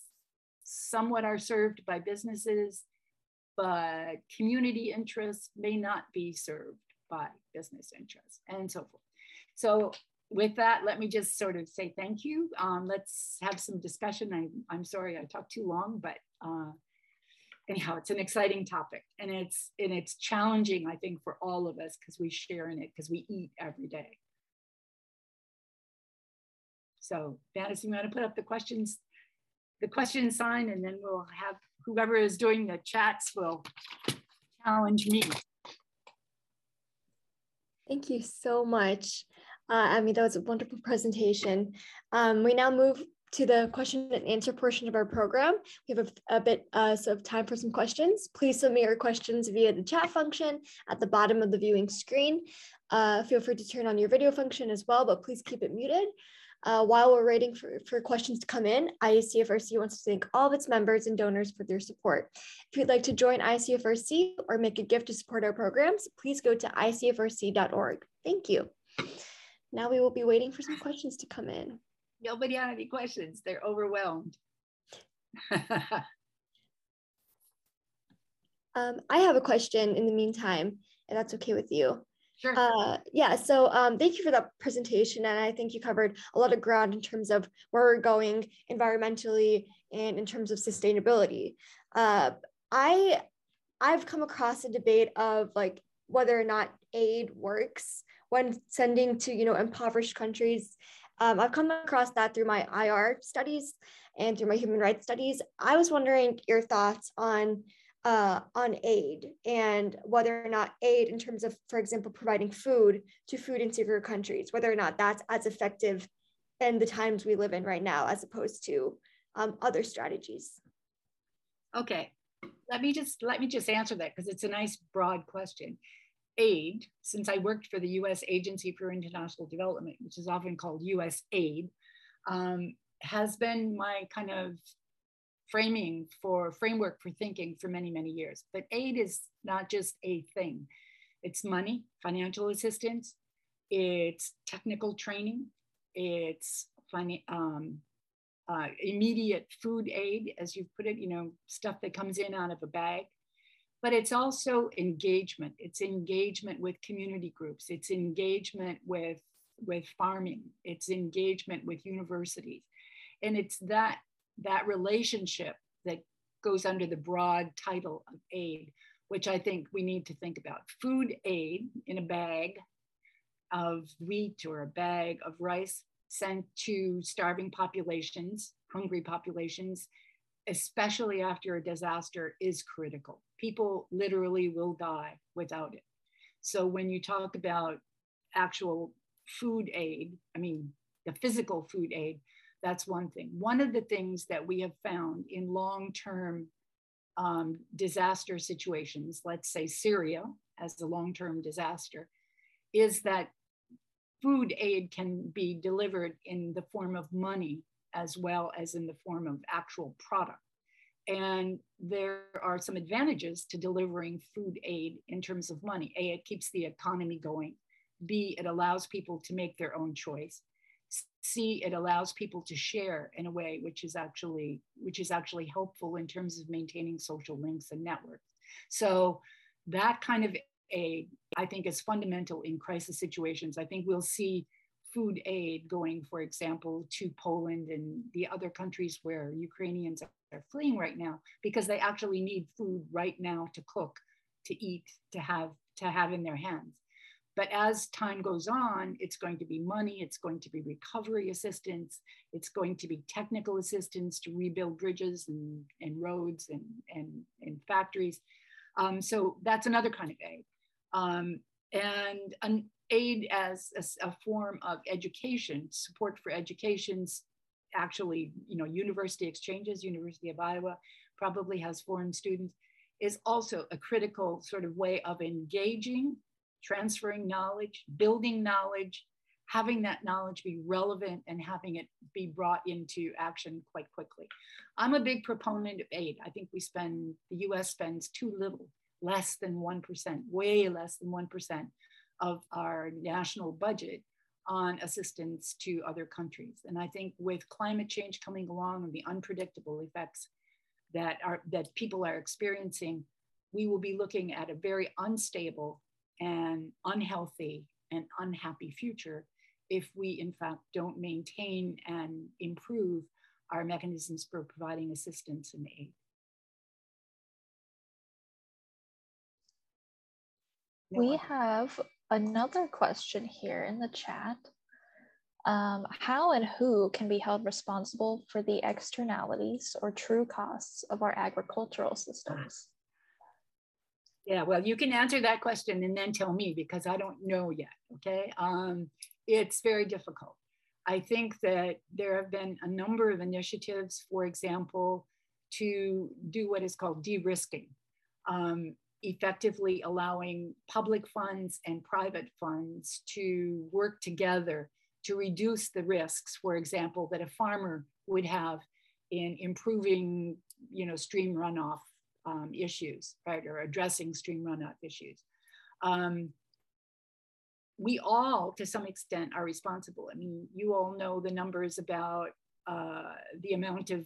somewhat are served by businesses, but community interests may not be served by business interests and so forth. So with that, let me just sort of say thank you. Um, let's have some discussion. I, I'm sorry I talked too long, but uh, anyhow, it's an exciting topic and it's and it's challenging, I think, for all of us because we share in it because we eat every day. So Madison, you want to put up the questions, the question sign, and then we'll have whoever is doing the chats will challenge me. Thank you so much. Uh, I mean, that was a wonderful presentation. Um, we now move to the question and answer portion of our program. We have a, a bit uh, of time for some questions. Please submit your questions via the chat function at the bottom of the viewing screen. Uh, feel free to turn on your video function as well, but please keep it muted. Uh, while we're waiting for, for questions to come in, IACFRC wants to thank all of its members and donors for their support. If you'd like to join ICFRC or make a gift to support our programs, please go to icfrc.org. Thank you. Now we will be waiting for some questions to come in. Nobody had any questions. They're overwhelmed. um, I have a question in the meantime, if that's okay with you. Sure. Uh, yeah, so um, thank you for that presentation. And I think you covered a lot of ground in terms of where we're going environmentally and in terms of sustainability. Uh, I, I've come across a debate of like whether or not aid works when sending to, you know, impoverished countries. Um, I've come across that through my IR studies and through my human rights studies. I was wondering your thoughts on uh, on aid and whether or not aid in terms of, for example, providing food to food insecure countries, whether or not that's as effective in the times we live in right now, as opposed to um, other strategies. Okay, let me just let me just answer that because it's a nice broad question. Aid, since I worked for the U.S. Agency for International Development, which is often called U.S. Aid, um, has been my kind of framing for framework for thinking for many, many years. But aid is not just a thing. It's money, financial assistance, it's technical training, it's um, uh, immediate food aid, as you've put it, you know, stuff that comes in out of a bag. But it's also engagement. It's engagement with community groups. It's engagement with with farming. It's engagement with universities, and it's that that relationship that goes under the broad title of aid, which I think we need to think about. Food aid in a bag of wheat or a bag of rice sent to starving populations, hungry populations, especially after a disaster, is critical. People literally will die without it. So when you talk about actual food aid, I mean, the physical food aid, that's one thing. One of the things that we have found in long term um, disaster situations, let's say Syria as a long term disaster, is that food aid can be delivered in the form of money as well as in the form of actual product. And there are some advantages to delivering food aid in terms of money. A, it keeps the economy going. B, it allows people to make their own choice. C, it allows people to share in a way which is actually which is actually helpful in terms of maintaining social links and networks. So that kind of aid, I think, is fundamental in crisis situations. I think we'll see food aid going, for example, to Poland and the other countries where Ukrainians are fleeing right now because they actually need food right now to cook, to eat, to have to have in their hands. But as time goes on, it's going to be money, it's going to be recovery assistance, it's going to be technical assistance to rebuild bridges and, and roads and, and, and factories. Um, so that's another kind of aid. Um, and an aid as a, a form of education, support for educations, actually, you know, university exchanges, University of Iowa probably has foreign students, is also a critical sort of way of engaging transferring knowledge, building knowledge, having that knowledge be relevant and having it be brought into action quite quickly. I'm a big proponent of aid. I think we spend, the US spends too little, less than 1%, way less than 1% of our national budget on assistance to other countries. And I think with climate change coming along and the unpredictable effects that are that people are experiencing, we will be looking at a very unstable and unhealthy and unhappy future if we, in fact, don't maintain and improve our mechanisms for providing assistance and aid. We have another question here in the chat. Um, how and who can be held responsible for the externalities or true costs of our agricultural systems? Yeah, well, you can answer that question and then tell me because I don't know yet. Okay. Um, it's very difficult. I think that there have been a number of initiatives, for example, to do what is called de risking, um, effectively allowing public funds and private funds to work together to reduce the risks, for example, that a farmer would have in improving you know, stream runoff um, issues, right, or addressing stream runoff issues. Um, we all, to some extent, are responsible. I mean, you all know the numbers about uh, the amount of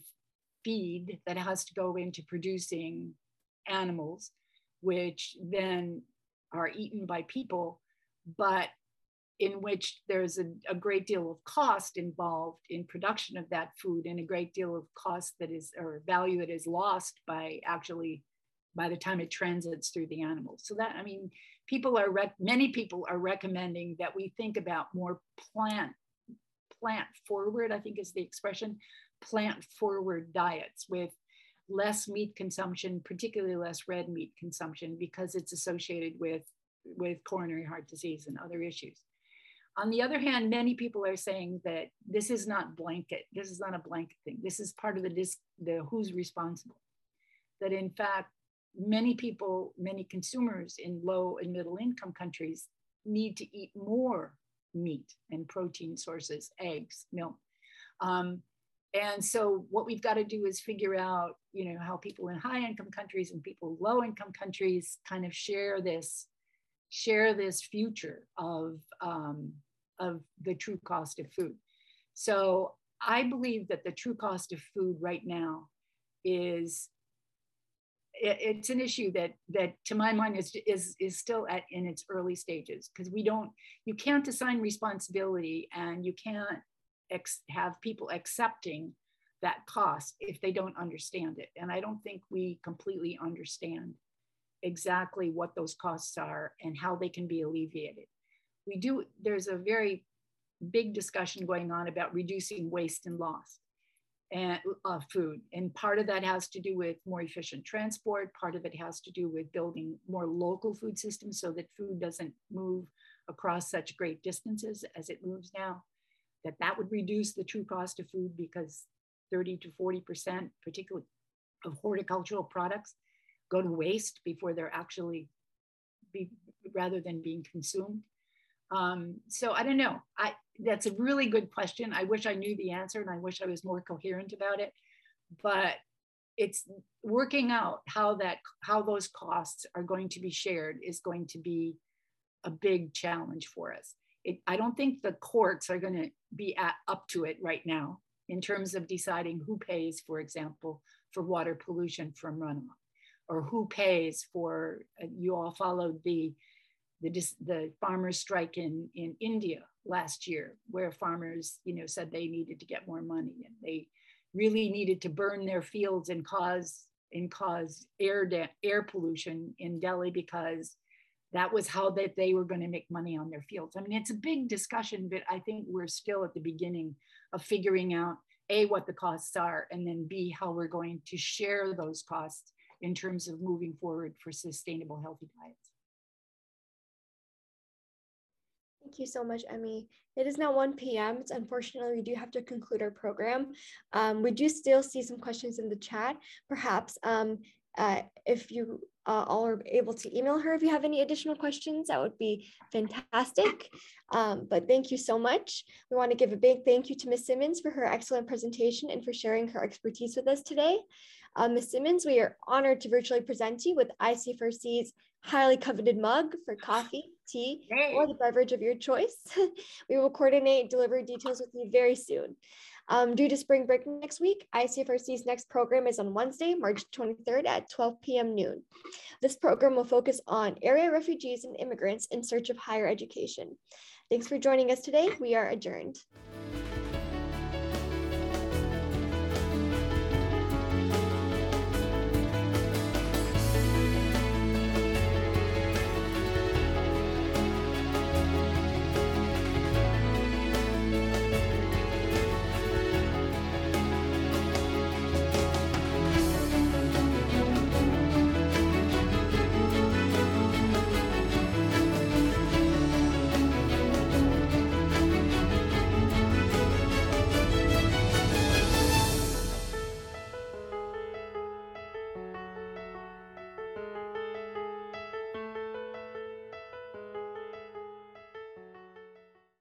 feed that has to go into producing animals, which then are eaten by people, but in which there's a, a, great deal of cost involved in production of that food and a great deal of cost that is or value that is lost by actually by the time it transits through the animals so that i mean people are rec- many people are recommending that we think about more plant plant forward i think is the expression plant forward diets with less meat consumption particularly less red meat consumption because it's associated with with coronary heart disease and other issues on the other hand, many people are saying that this is not blanket. This is not a blanket thing. This is part of the disc, the who's responsible. That in fact, many people, many consumers in low and middle income countries need to eat more meat and protein sources, eggs, milk. Um, and so what we've got to do is figure out, you know, how people in high income countries and people low income countries kind of share this share this future of, um, of the true cost of food. So I believe that the true cost of food right now is it, it's an issue that that to my mind is is is still at in its early stages because we don't you can't assign responsibility and you can't ex- have people accepting that cost if they don't understand it and i don't think we completely understand exactly what those costs are and how they can be alleviated. We do, there's a very big discussion going on about reducing waste and loss and uh, food. And part of that has to do with more efficient transport. Part of it has to do with building more local food systems so that food doesn't move across such great distances as it moves now. That that would reduce the true cost of food because 30 to 40%, particularly of horticultural products, go to waste before they're actually be rather than being consumed. Um, so I don't know. I that's a really good question. I wish I knew the answer and I wish I was more coherent about it. But it's working out how that how those costs are going to be shared is going to be a big challenge for us. It, I don't think the courts are going to be at, up to it right now in terms of deciding who pays, for example, for water pollution from runoff or who pays for uh, you all followed the the, the farmers strike in in India last year where farmers you know said they needed to get more money and they really needed to burn their fields and cause and cause air air pollution in Delhi because that was how that they were going to make money on their fields. I mean, it's a big discussion, but I think we're still at the beginning of figuring out a what the costs are, and then b how we're going to share those costs in terms of moving forward for sustainable, healthy diets. Thank you so much, Emmy. It is now 1 p.m. It's unfortunately, we do have to conclude our program. Um, we do still see some questions in the chat. Perhaps um, uh, if you uh, all are able to email her if you have any additional questions, that would be fantastic. Um, but thank you so much. We want to give a big thank you to Ms. Simmons for her excellent presentation and for sharing her expertise with us today. Uh, Ms. Simmons, we are honored to virtually present you with ICFRC's highly coveted mug for coffee, tea, or the beverage of your choice. we will coordinate delivery details with you very soon. Um, due to spring break next week, ICFRC's next program is on Wednesday, March 23rd at 12 p.m. noon. This program will focus on area refugees and immigrants in search of higher education. Thanks for joining us today. We are adjourned.